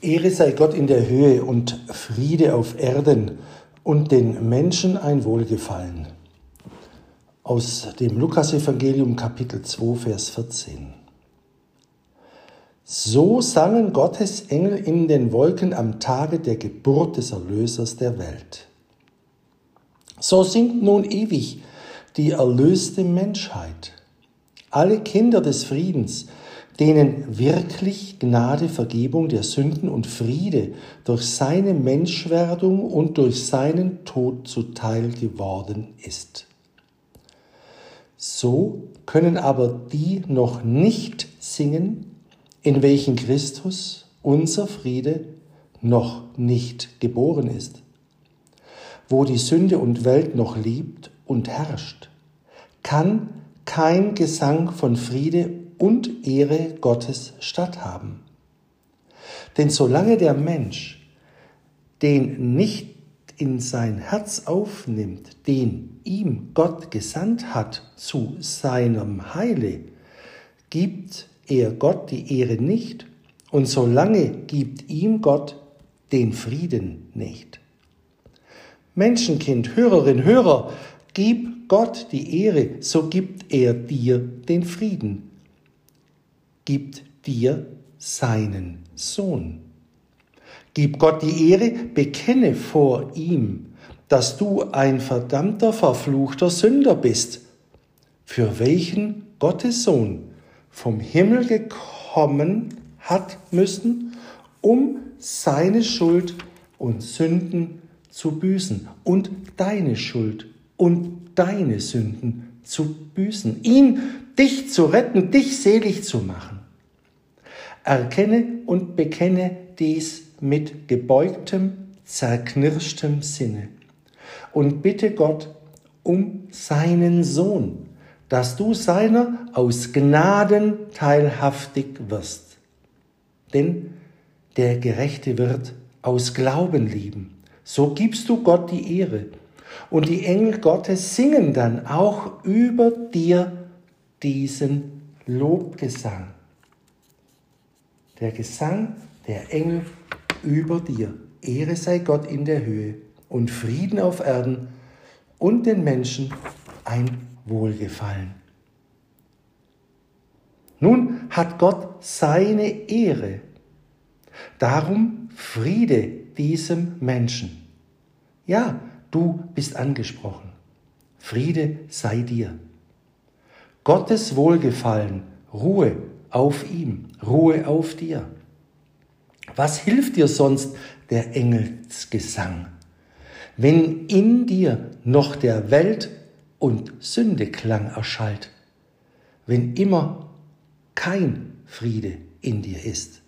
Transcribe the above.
Ehre sei Gott in der Höhe und Friede auf Erden und den Menschen ein Wohlgefallen. Aus dem Lukasevangelium Kapitel 2, Vers 14. So sangen Gottes Engel in den Wolken am Tage der Geburt des Erlösers der Welt. So singt nun ewig die erlöste Menschheit. Alle Kinder des Friedens, denen wirklich Gnade, Vergebung der Sünden und Friede durch seine Menschwerdung und durch seinen Tod zuteil geworden ist. So können aber die noch nicht singen, in welchen Christus, unser Friede, noch nicht geboren ist, wo die Sünde und Welt noch liebt und herrscht, kann kein Gesang von Friede und Ehre Gottes statthaben. Denn solange der Mensch den nicht in sein Herz aufnimmt, den ihm Gott gesandt hat zu seinem Heile, gibt er Gott die Ehre nicht und solange gibt ihm Gott den Frieden nicht. Menschenkind, Hörerin, Hörer, gib Gott die Ehre, so gibt er dir den Frieden gibt dir seinen Sohn. Gib Gott die Ehre, bekenne vor ihm, dass du ein verdammter, verfluchter Sünder bist, für welchen Gottes Sohn vom Himmel gekommen hat müssen, um seine Schuld und Sünden zu büßen und deine Schuld und deine Sünden zu büßen, ihn, dich zu retten, dich selig zu machen. Erkenne und bekenne dies mit gebeugtem, zerknirschtem Sinne und bitte Gott um seinen Sohn, dass du seiner aus Gnaden teilhaftig wirst. Denn der Gerechte wird aus Glauben lieben. So gibst du Gott die Ehre. Und die Engel Gottes singen dann auch über dir diesen Lobgesang der Gesang der Engel über dir. Ehre sei Gott in der Höhe und Frieden auf Erden und den Menschen ein Wohlgefallen. Nun hat Gott seine Ehre. Darum Friede diesem Menschen. Ja, du bist angesprochen. Friede sei dir. Gottes Wohlgefallen, Ruhe auf ihm, Ruhe auf dir. Was hilft dir sonst der Engelsgesang, wenn in dir noch der Welt- und Sündeklang erschallt, wenn immer kein Friede in dir ist?